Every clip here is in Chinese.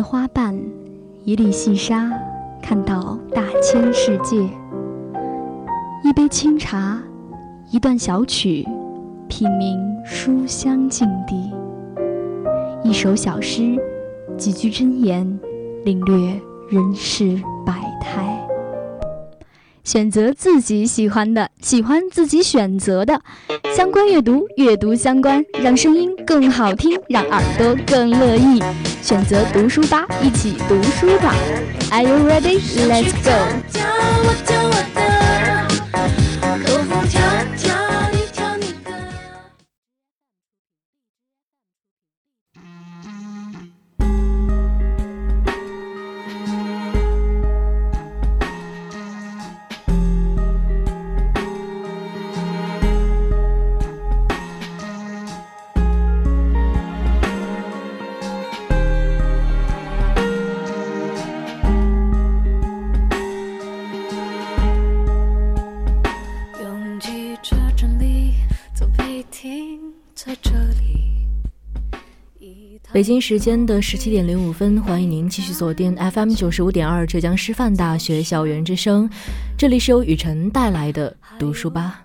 花瓣，一粒细沙，看到大千世界。一杯清茶，一段小曲，品茗书香境地。一首小诗，几句真言，领略人世百态。选择自己喜欢的，喜欢自己选择的。相关阅读，阅读相关，让声音更好听，让耳朵更乐意。选择读书吧，一起读书吧。Are you ready? Let's go. 北京时间的十七点零五分，欢迎您继续锁定 FM 九十五点二浙江师范大学校园之声，这里是由雨辰带来的读书吧。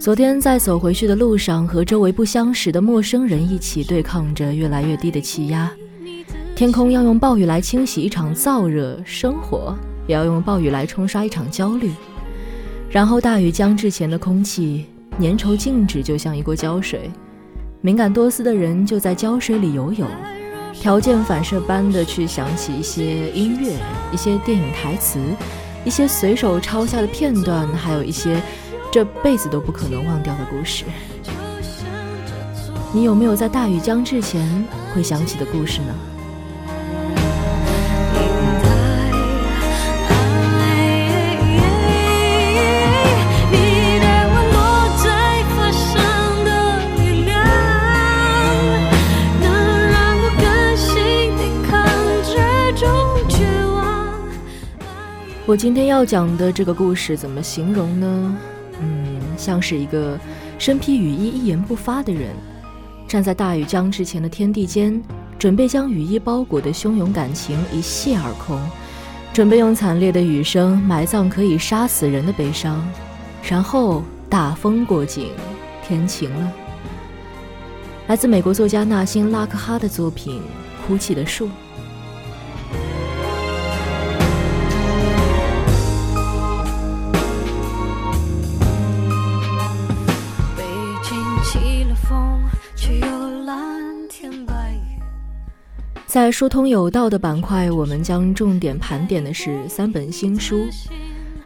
昨天在走回去的路上，和周围不相识的陌生人一起对抗着越来越低的气压。天空要用暴雨来清洗一场燥热，生活也要用暴雨来冲刷一场焦虑。然后大雨将至前的空气粘稠静止，就像一锅胶水。敏感多思的人就在胶水里游泳，条件反射般的去想起一些音乐、一些电影台词、一些随手抄下的片段，还有一些这辈子都不可能忘掉的故事。你有没有在大雨将至前会想起的故事呢？我今天要讲的这个故事怎么形容呢？嗯，像是一个身披雨衣、一言不发的人，站在大雨将至前的天地间，准备将雨衣包裹的汹涌感情一泻而空，准备用惨烈的雨声埋葬可以杀死人的悲伤，然后大风过境，天晴了。来自美国作家纳辛·拉克哈的作品《哭泣的树》。在疏通有道的板块，我们将重点盘点的是三本新书。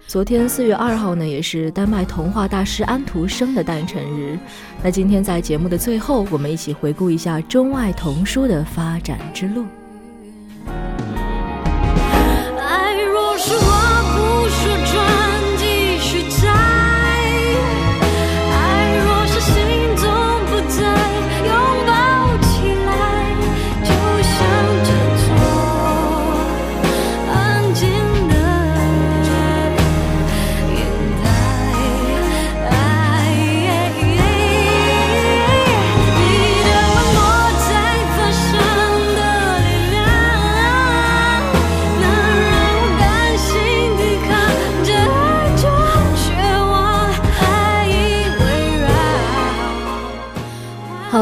昨天四月二号呢，也是丹麦童话大师安徒生的诞辰日。那今天在节目的最后，我们一起回顾一下中外童书的发展之路。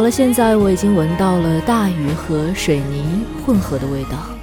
了，现在我已经闻到了大雨和水泥混合的味道。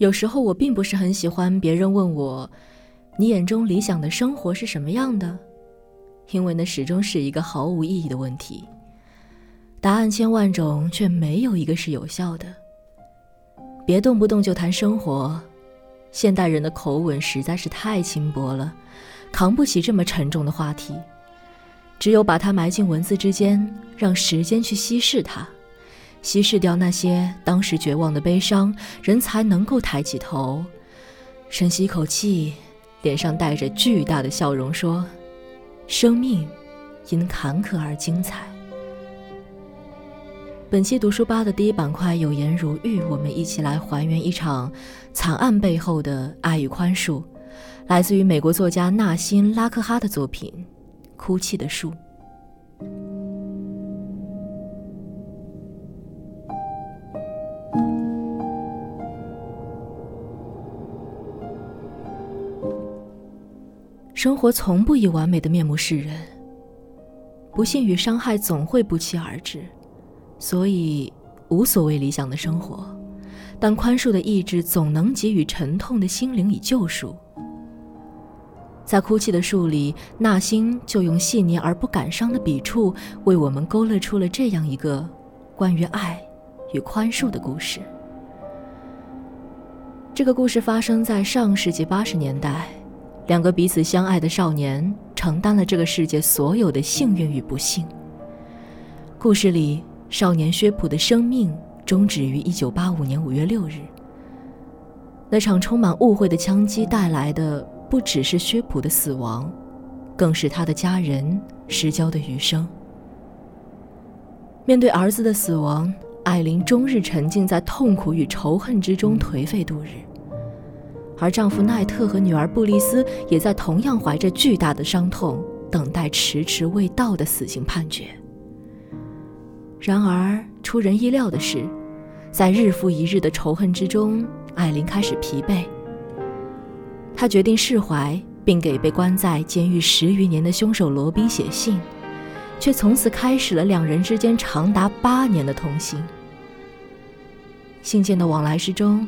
有时候我并不是很喜欢别人问我，你眼中理想的生活是什么样的，因为那始终是一个毫无意义的问题。答案千万种，却没有一个是有效的。别动不动就谈生活，现代人的口吻实在是太轻薄了，扛不起这么沉重的话题。只有把它埋进文字之间，让时间去稀释它。稀释掉那些当时绝望的悲伤，人才能够抬起头，深吸一口气，脸上带着巨大的笑容，说：“生命因坎坷而精彩。”本期读书吧的第一板块有言如玉，我们一起来还原一场惨案背后的爱与宽恕，来自于美国作家纳辛拉克哈的作品《哭泣的树》。生活从不以完美的面目示人，不幸与伤害总会不期而至，所以无所谓理想的生活，但宽恕的意志总能给予沉痛的心灵以救赎。在哭泣的树里，纳辛就用细腻而不感伤的笔触，为我们勾勒出了这样一个关于爱与宽恕的故事。这个故事发生在上世纪八十年代。两个彼此相爱的少年承担了这个世界所有的幸运与不幸。故事里，少年薛普的生命终止于1985年5月6日。那场充满误会的枪击带来的不只是薛普的死亡，更是他的家人失焦的余生。面对儿子的死亡，艾琳终日沉浸在痛苦与仇恨之中，颓废度日。而丈夫奈特和女儿布丽斯也在同样怀着巨大的伤痛，等待迟迟未到的死刑判决。然而，出人意料的是，在日复一日的仇恨之中，艾琳开始疲惫。她决定释怀，并给被关在监狱十余年的凶手罗宾写信，却从此开始了两人之间长达八年的通信。信件的往来之中。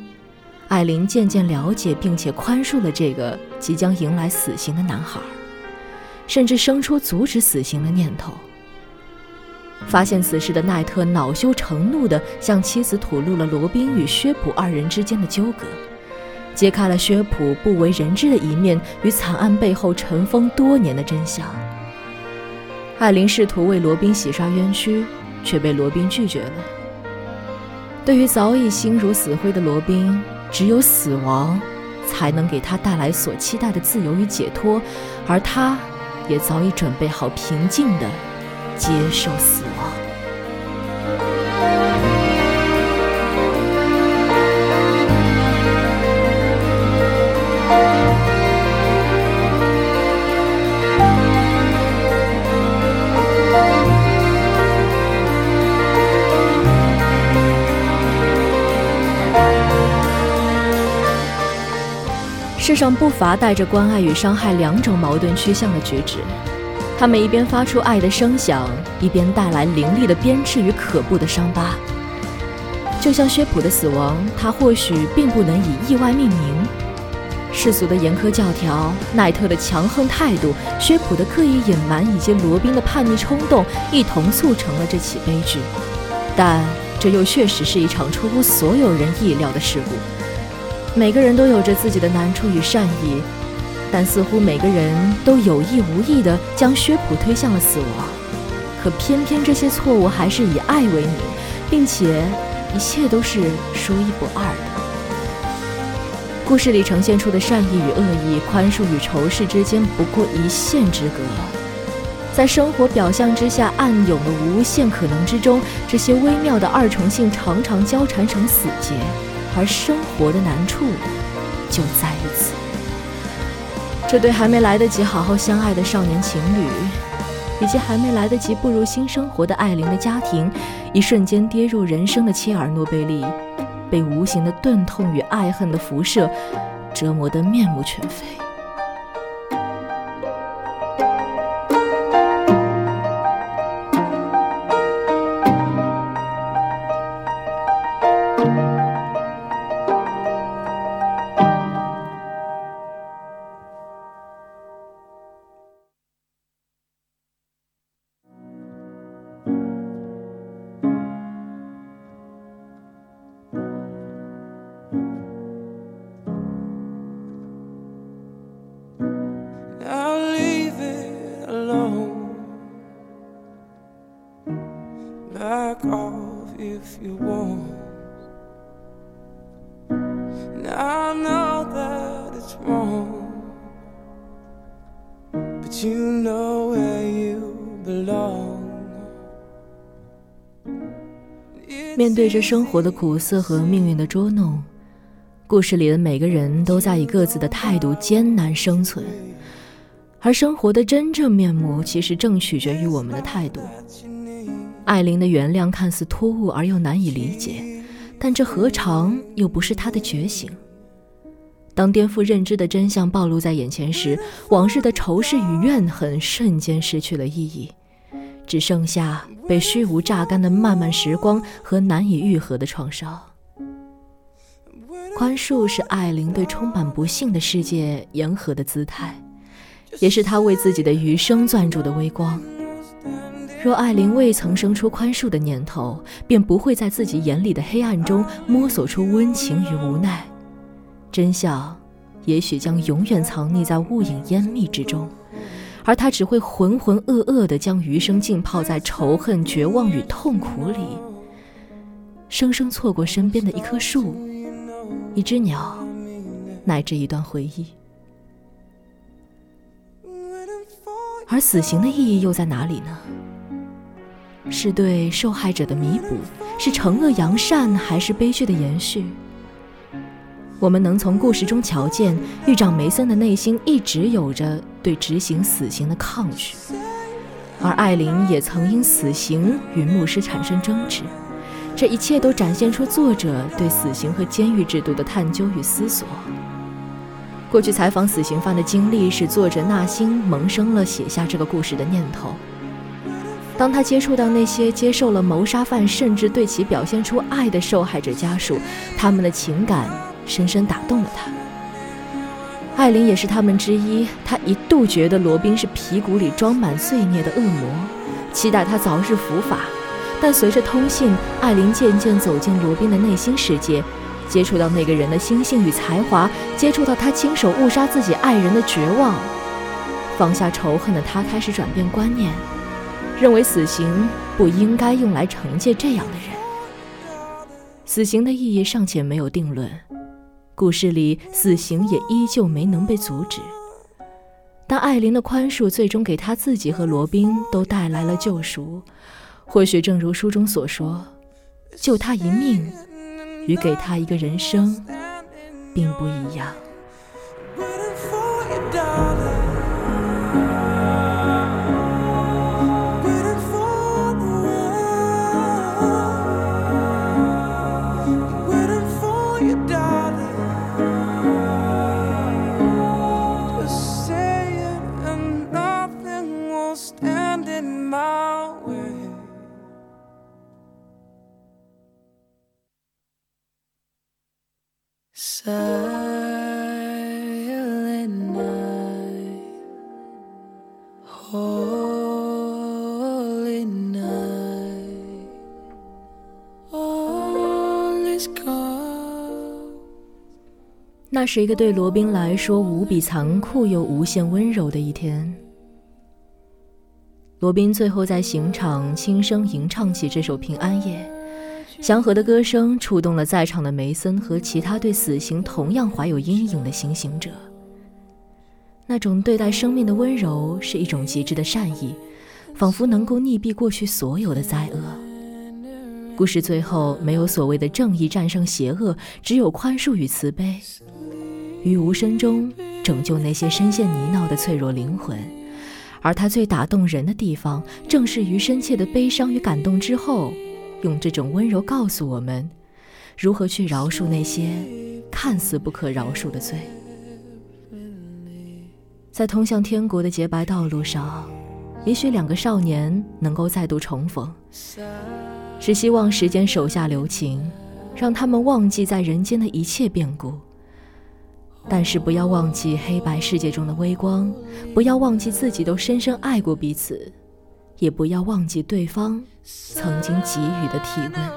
艾琳渐渐了解并且宽恕了这个即将迎来死刑的男孩，甚至生出阻止死刑的念头。发现此事的奈特恼羞成怒地向妻子吐露了罗宾与薛普二人之间的纠葛，揭开了薛普不为人知的一面与惨案背后尘封多年的真相。艾琳试图为罗宾洗刷冤屈，却被罗宾拒绝了。对于早已心如死灰的罗宾。只有死亡，才能给他带来所期待的自由与解脱，而他，也早已准备好平静地接受死世上不乏带着关爱与伤害两种矛盾趋向的举止，他们一边发出爱的声响，一边带来凌厉的鞭笞与可怖的伤疤。就像薛普的死亡，他或许并不能以意外命名。世俗的严苛教条、奈特的强横态度、薛普的刻意隐瞒以及罗宾的叛逆冲动，一同促成了这起悲剧。但这又确实是一场出乎所有人意料的事故。每个人都有着自己的难处与善意，但似乎每个人都有意无意地将薛普推向了死亡。可偏偏这些错误还是以爱为名，并且一切都是说一不二的。故事里呈现出的善意与恶意、宽恕与仇视之间不过一线之隔，在生活表象之下暗涌的无限可能之中，这些微妙的二重性常常交缠成死结。而生活的难处就在于此。这对还没来得及好好相爱的少年情侣，以及还没来得及步入新生活的艾琳的家庭，一瞬间跌入人生的切尔诺贝利，被无形的钝痛与爱恨的辐射折磨得面目全非。Back off if you want. Now I know that it's wrong, but you know where you belong. 面对着生活的苦涩和命运的捉弄，故事里的每个人都在以各自的态度艰难生存，而生活的真正面目其实正取决于我们的态度。艾琳的原谅看似突兀而又难以理解，但这何尝又不是她的觉醒？当颠覆认知的真相暴露在眼前时，往日的仇视与怨恨瞬间失去了意义，只剩下被虚无榨干的漫漫时光和难以愈合的创伤。宽恕是艾琳对充满不幸的世界言和的姿态，也是她为自己的余生攥住的微光。若艾琳未曾生出宽恕的念头，便不会在自己眼里的黑暗中摸索出温情与无奈。真相，也许将永远藏匿在雾影烟密之中，而他只会浑浑噩噩地将余生浸泡在仇恨、绝望与痛苦里，生生错过身边的一棵树、一只鸟，乃至一段回忆。而死刑的意义又在哪里呢？是对受害者的弥补，是惩恶扬善，还是悲剧的延续？我们能从故事中瞧见，狱长梅森的内心一直有着对执行死刑的抗拒，而艾琳也曾因死刑与牧师产生争执。这一切都展现出作者对死刑和监狱制度的探究与思索。过去采访死刑犯的经历，使作者纳辛萌生了写下这个故事的念头。当他接触到那些接受了谋杀犯，甚至对其表现出爱的受害者家属，他们的情感深深打动了他。艾琳也是他们之一。他一度觉得罗宾是皮骨里装满罪孽的恶魔，期待他早日伏法。但随着通信，艾琳渐渐走进罗宾的内心世界，接触到那个人的心性与才华，接触到他亲手误杀自己爱人的绝望。放下仇恨的他开始转变观念。认为死刑不应该用来惩戒这样的人。死刑的意义尚且没有定论，故事里死刑也依旧没能被阻止。但艾琳的宽恕最终给他自己和罗宾都带来了救赎。或许正如书中所说，救他一命，与给他一个人生，并不一样。那是一个对罗宾来说无比残酷又无限温柔的一天。罗宾最后在刑场轻声吟唱起这首《平安夜》，祥和的歌声触动了在场的梅森和其他对死刑同样怀有阴影的行刑者。那种对待生命的温柔是一种极致的善意，仿佛能够溺毙过去所有的灾厄。故事最后没有所谓的正义战胜邪恶，只有宽恕与慈悲。于无声中拯救那些深陷泥淖的脆弱灵魂，而他最打动人的地方，正是于深切的悲伤与感动之后，用这种温柔告诉我们，如何去饶恕那些看似不可饶恕的罪。在通向天国的洁白道路上，也许两个少年能够再度重逢，只希望时间手下留情，让他们忘记在人间的一切变故。但是不要忘记黑白世界中的微光，不要忘记自己都深深爱过彼此，也不要忘记对方曾经给予的体温。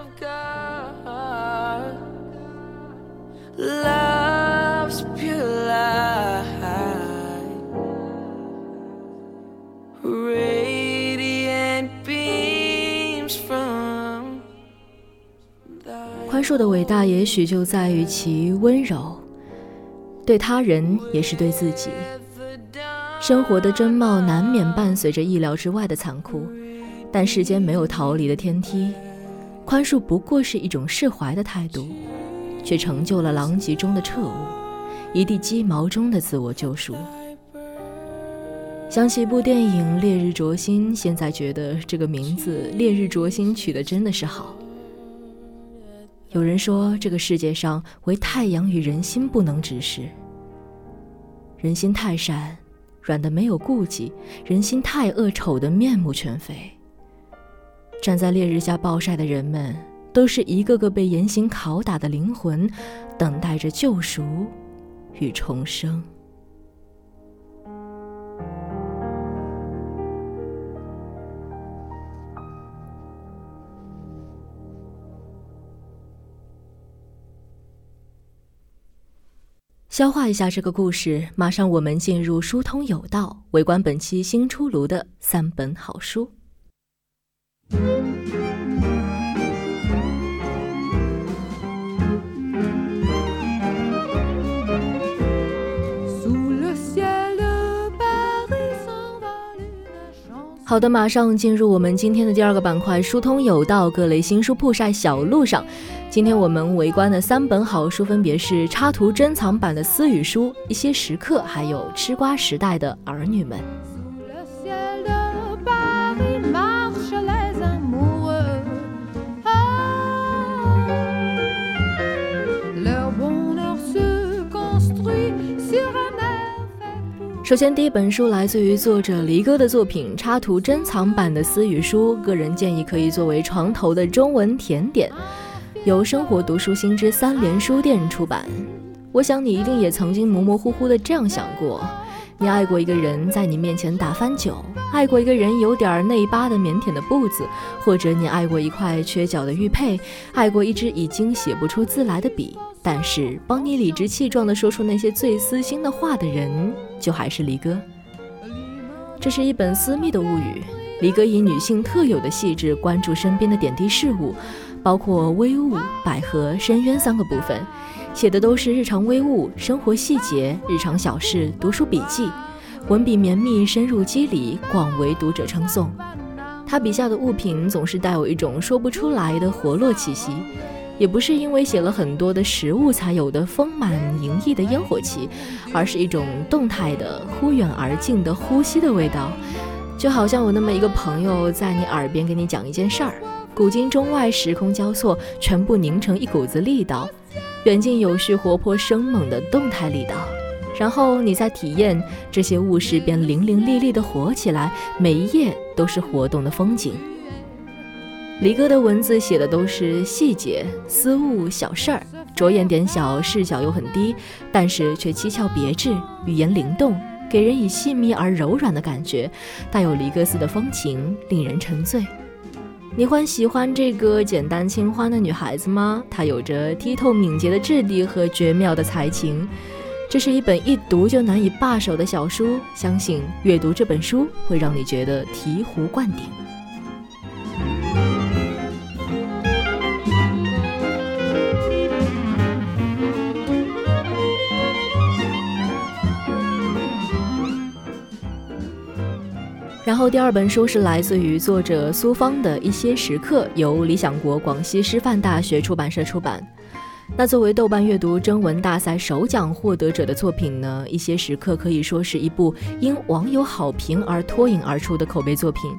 宽恕的伟大，也许就在于其温柔，对他人也是对自己。生活的真貌难免伴随着意料之外的残酷，但世间没有逃离的天梯，宽恕不过是一种释怀的态度，却成就了狼藉中的彻悟，一地鸡毛中的自我救赎。想起一部电影《烈日灼心》，现在觉得这个名字《烈日灼心》取得真的是好。有人说，这个世界上唯太阳与人心不能直视。人心太善，软的没有顾忌；人心太恶，丑的面目全非。站在烈日下暴晒的人们，都是一个个被严刑拷打的灵魂，等待着救赎与重生。消化一下这个故事，马上我们进入疏通有道，围观本期新出炉的三本好书。好的，马上进入我们今天的第二个板块——疏通有道，各类新书铺晒小路上。今天我们围观的三本好书分别是插图珍藏版的私语书《一些时刻》，还有吃瓜时代的儿女们。首先，第一本书来自于作者黎哥的作品，插图珍藏版的私语书，个人建议可以作为床头的中文甜点。由生活读书新知三联书店出版。我想你一定也曾经模模糊糊的这样想过：你爱过一个人，在你面前打翻酒；爱过一个人，有点内八的腼腆的步子；或者你爱过一块缺角的玉佩，爱过一支已经写不出字来的笔。但是，帮你理直气壮地说出那些最私心的话的人，就还是离哥。这是一本私密的物语。离哥以女性特有的细致关注身边的点滴事物。包括微物、百合、深渊三个部分，写的都是日常微物、生活细节、日常小事、读书笔记，文笔绵密，深入肌理，广为读者称颂。他笔下的物品总是带有一种说不出来的活络气息，也不是因为写了很多的食物才有的丰满盈溢的烟火气，而是一种动态的忽远而近的呼吸的味道，就好像有那么一个朋友在你耳边给你讲一件事儿。古今中外，时空交错，全部凝成一股子力道，远近有序、活泼生猛的动态力道。然后你再体验这些物事，便伶伶俐俐地活起来，每一页都是活动的风景。离哥的文字写的都是细节、私物、小事儿，着眼点小，视角又很低，但是却七窍别致，语言灵动，给人以细密而柔软的感觉，带有离哥似的风情，令人沉醉。你会喜欢这个简单清欢的女孩子吗？她有着剔透敏捷的质地和绝妙的才情。这是一本一读就难以罢手的小书，相信阅读这本书会让你觉得醍醐灌顶。然后第二本书是来自于作者苏芳的一些时刻，由理想国广西师范大学出版社出版。那作为豆瓣阅读征文大赛首奖获得者的作品呢，一些时刻可以说是一部因网友好评而脱颖而出的口碑作品。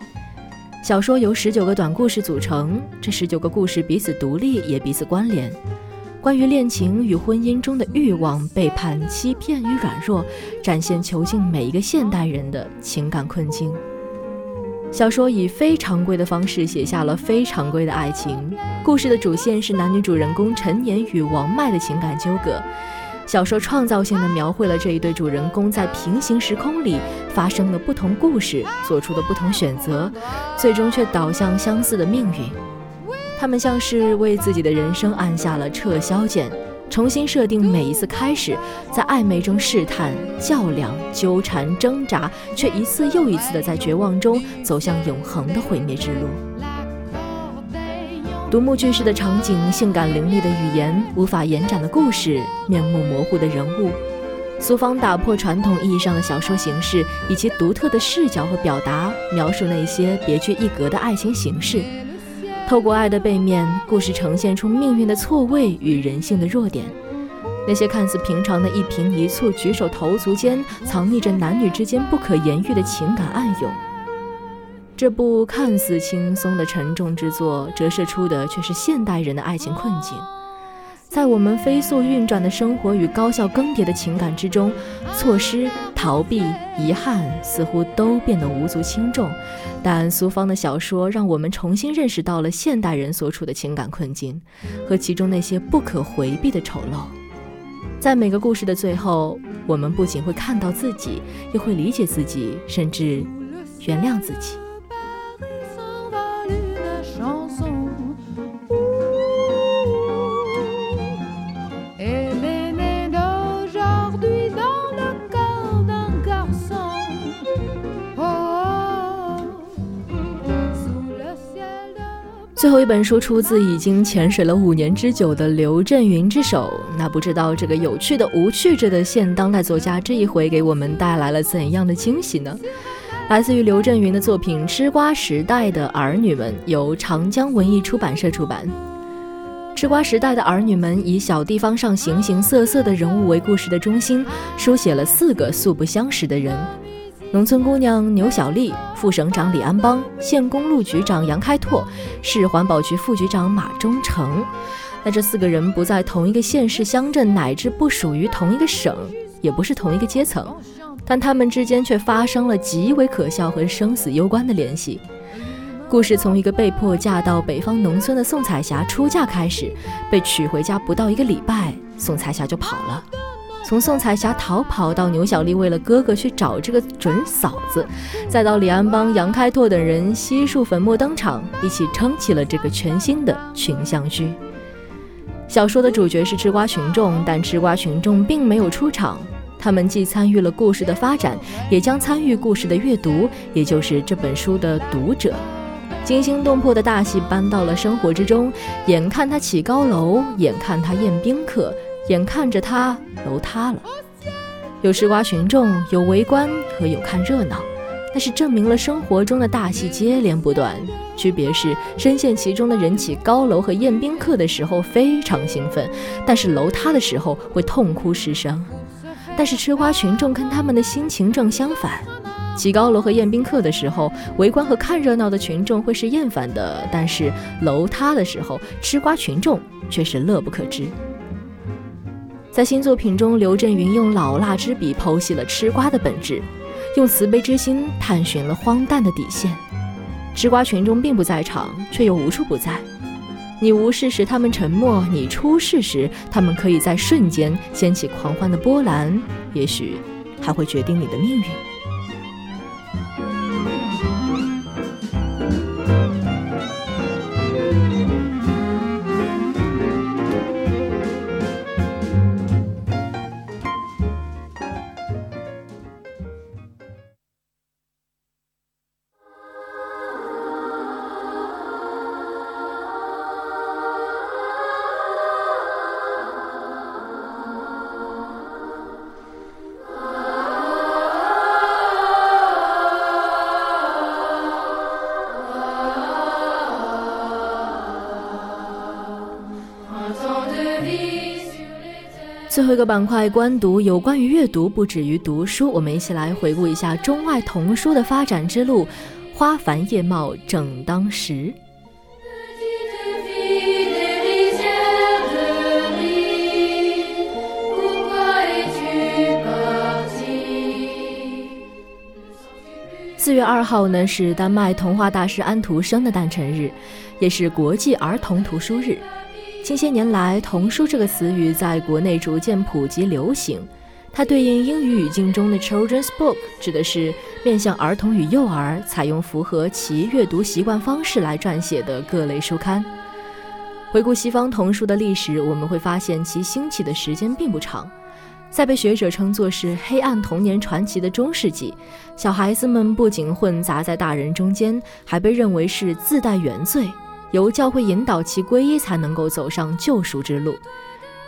小说由十九个短故事组成，这十九个故事彼此独立也彼此关联，关于恋情与婚姻中的欲望、背叛、欺骗与软弱，展现囚禁每一个现代人的情感困境。小说以非常规的方式写下了非常规的爱情故事的主线是男女主人公陈年与王麦的情感纠葛。小说创造性的描绘了这一对主人公在平行时空里发生的不同故事，做出的不同选择，最终却导向相似的命运。他们像是为自己的人生按下了撤销键。重新设定每一次开始，在暧昧中试探、较量、纠缠、挣扎，却一次又一次的在绝望中走向永恒的毁灭之路。独幕剧式的场景，性感凌厉的语言，无法延展的故事，面目模糊的人物。苏芳打破传统意义上的小说形式，以其独特的视角和表达，描述那些别具一格的爱情形式。透过爱的背面，故事呈现出命运的错位与人性的弱点。那些看似平常的一颦一蹙、举手投足间，藏匿着男女之间不可言喻的情感暗涌。这部看似轻松的沉重之作，折射出的却是现代人的爱情困境。在我们飞速运转的生活与高效更迭的情感之中，错失、逃避、遗憾似乎都变得无足轻重。但苏芳的小说让我们重新认识到了现代人所处的情感困境和其中那些不可回避的丑陋。在每个故事的最后，我们不仅会看到自己，也会理解自己，甚至原谅自己。最后一本书出自已经潜水了五年之久的刘震云之手，那不知道这个有趣的无趣着的现当代作家这一回给我们带来了怎样的惊喜呢？来自于刘震云的作品《吃瓜时代的儿女们》，由长江文艺出版社出版。《吃瓜时代的儿女们》以小地方上形形色色的人物为故事的中心，书写了四个素不相识的人。农村姑娘牛小丽，副省长李安邦，县公路局长杨开拓，市环保局副局长马忠诚。那这四个人不在同一个县市乡镇，乃至不属于同一个省，也不是同一个阶层，但他们之间却发生了极为可笑和生死攸关的联系。故事从一个被迫嫁到北方农村的宋彩霞出嫁开始，被娶回家不到一个礼拜，宋彩霞就跑了。从宋彩霞逃跑到牛小丽为了哥哥去找这个准嫂子，再到李安邦、杨开拓等人悉数粉墨登场，一起撑起了这个全新的群像剧。小说的主角是吃瓜群众，但吃瓜群众并没有出场，他们既参与了故事的发展，也将参与故事的阅读，也就是这本书的读者。惊心动魄的大戏搬到了生活之中，眼看他起高楼，眼看他宴宾客。眼看着它楼塌了，有吃瓜群众，有围观和有看热闹，那是证明了生活中的大戏接连不断。区别是，深陷其中的人起高楼和宴宾客的时候非常兴奋，但是楼塌的时候会痛哭失声。但是吃瓜群众跟他们的心情正相反，起高楼和宴宾客的时候，围观和看热闹的群众会是厌烦的，但是楼塌的时候，吃瓜群众却是乐不可支。在新作品中，刘震云用老辣之笔剖析了吃瓜的本质，用慈悲之心探寻了荒诞的底线。吃瓜群众并不在场，却又无处不在。你无视时，他们沉默；你出事时，他们可以在瞬间掀起狂欢的波澜，也许还会决定你的命运。最后一个板块，观读有关于阅读不止于读书，我们一起来回顾一下中外童书的发展之路。花繁叶茂正当时。四月二号呢，是丹麦童话大师安徒生的诞辰日，也是国际儿童图书日。近些年来，“童书”这个词语在国内逐渐普及流行。它对应英语语境中的 “children's book”，指的是面向儿童与幼儿，采用符合其阅读习惯方式来撰写的各类书刊。回顾西方童书的历史，我们会发现其兴起的时间并不长。在被学者称作是“黑暗童年传奇”的中世纪，小孩子们不仅混杂在大人中间，还被认为是自带原罪。由教会引导其皈依才能够走上救赎之路。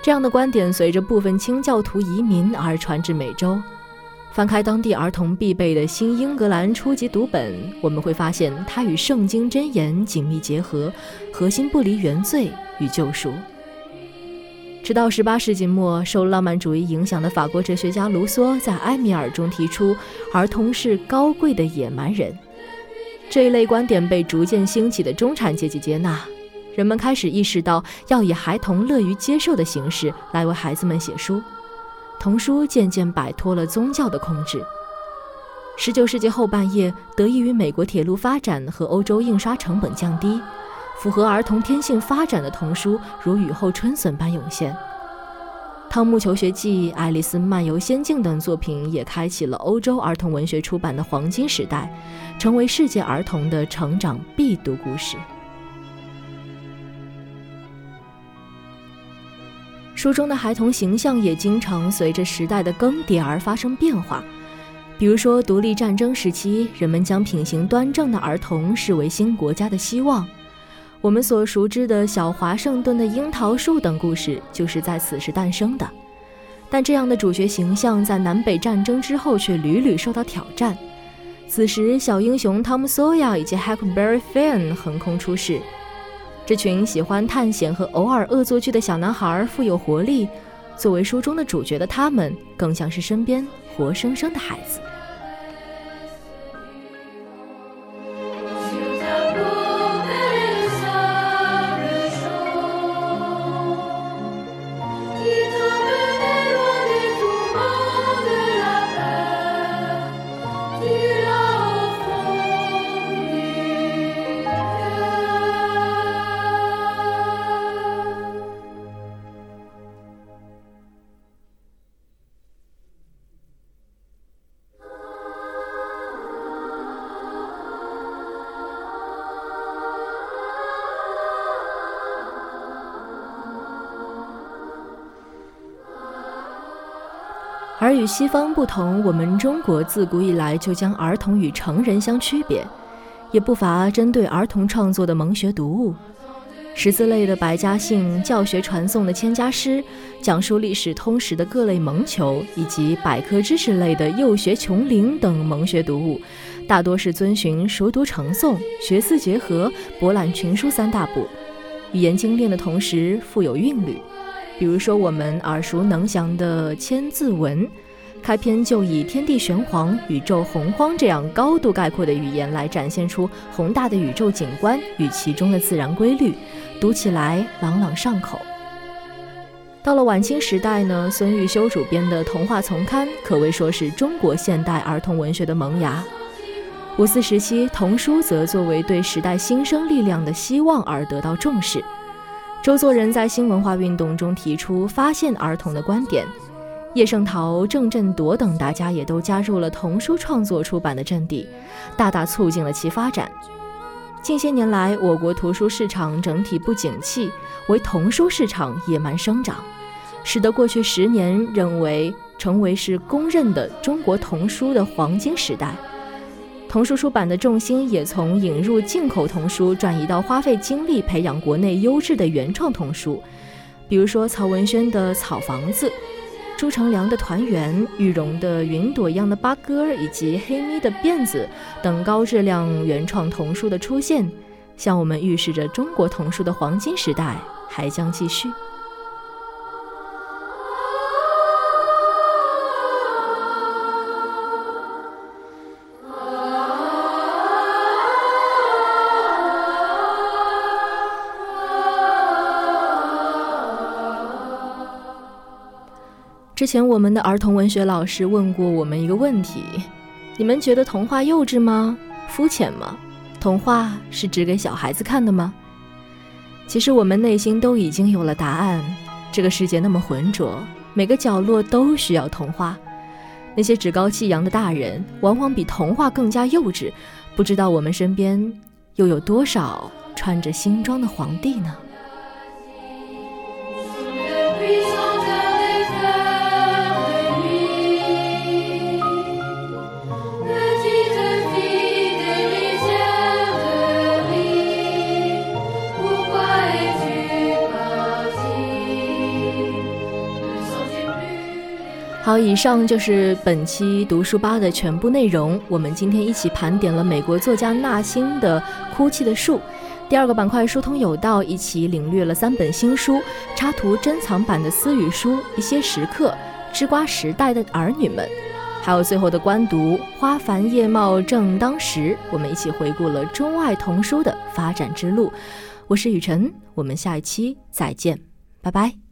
这样的观点随着部分清教徒移民而传至美洲。翻开当地儿童必备的新英格兰初级读本，我们会发现它与圣经箴言紧密结合，核心不离原罪与救赎。直到18世纪末，受浪漫主义影响的法国哲学家卢梭在《埃米尔》中提出，儿童是高贵的野蛮人。这一类观点被逐渐兴起的中产阶级接纳，人们开始意识到要以孩童乐于接受的形式来为孩子们写书。童书渐渐摆脱了宗教的控制。十九世纪后半叶，得益于美国铁路发展和欧洲印刷成本降低，符合儿童天性发展的童书如雨后春笋般涌现。《汤姆求学记》《爱丽丝漫游仙境》等作品也开启了欧洲儿童文学出版的黄金时代，成为世界儿童的成长必读故事。书中的孩童形象也经常随着时代的更迭而发生变化，比如说独立战争时期，人们将品行端正的儿童视为新国家的希望。我们所熟知的小华盛顿的樱桃树等故事就是在此时诞生的。但这样的主角形象在南北战争之后却屡屡受到挑战。此时，小英雄汤姆·索亚以及 Huckleberry Finn 横空出世。这群喜欢探险和偶尔恶作剧的小男孩富有活力，作为书中的主角的他们，更像是身边活生生的孩子。而与西方不同，我们中国自古以来就将儿童与成人相区别，也不乏针对儿童创作的蒙学读物，识字类的《百家姓》，教学传颂的《千家诗》，讲述历史通识的各类蒙球，以及百科知识类的《幼学琼林》等蒙学读物，大多是遵循熟读成诵、学思结合、博览群书三大步，语言精炼的同时富有韵律。比如说，我们耳熟能详的《千字文》，开篇就以“天地玄黄，宇宙洪荒”这样高度概括的语言来展现出宏大的宇宙景观与其中的自然规律，读起来朗朗上口。到了晚清时代呢，孙玉修主编的《童话丛刊》可谓说是中国现代儿童文学的萌芽。五四时期，童书则作为对时代新生力量的希望而得到重视。周作人在新文化运动中提出发现儿童的观点，叶圣陶、郑振铎等大家也都加入了童书创作出版的阵地，大大促进了其发展。近些年来，我国图书市场整体不景气，为童书市场野蛮生长，使得过去十年认为成为是公认的中国童书的黄金时代。童书出版的重心也从引入进口童书转移到花费精力培养国内优质的原创童书，比如说曹文轩的《草房子》，朱成良的《团圆》，玉荣的《云朵一样的八哥》，以及黑咪的《辫子》等高质量原创童书的出现，向我们预示着中国童书的黄金时代还将继续。前我们的儿童文学老师问过我们一个问题：你们觉得童话幼稚吗？肤浅吗？童话是指给小孩子看的吗？其实我们内心都已经有了答案。这个世界那么浑浊，每个角落都需要童话。那些趾高气扬的大人，往往比童话更加幼稚。不知道我们身边又有多少穿着新装的皇帝呢？好，以上就是本期读书吧的全部内容。我们今天一起盘点了美国作家纳辛的《哭泣的树》。第二个板块疏通有道，一起领略了三本新书，插图珍藏版的私语书《一些时刻》，《吃瓜时代的儿女们》，还有最后的官读《花繁叶茂正当时》。我们一起回顾了中外童书的发展之路。我是雨辰，我们下一期再见，拜拜。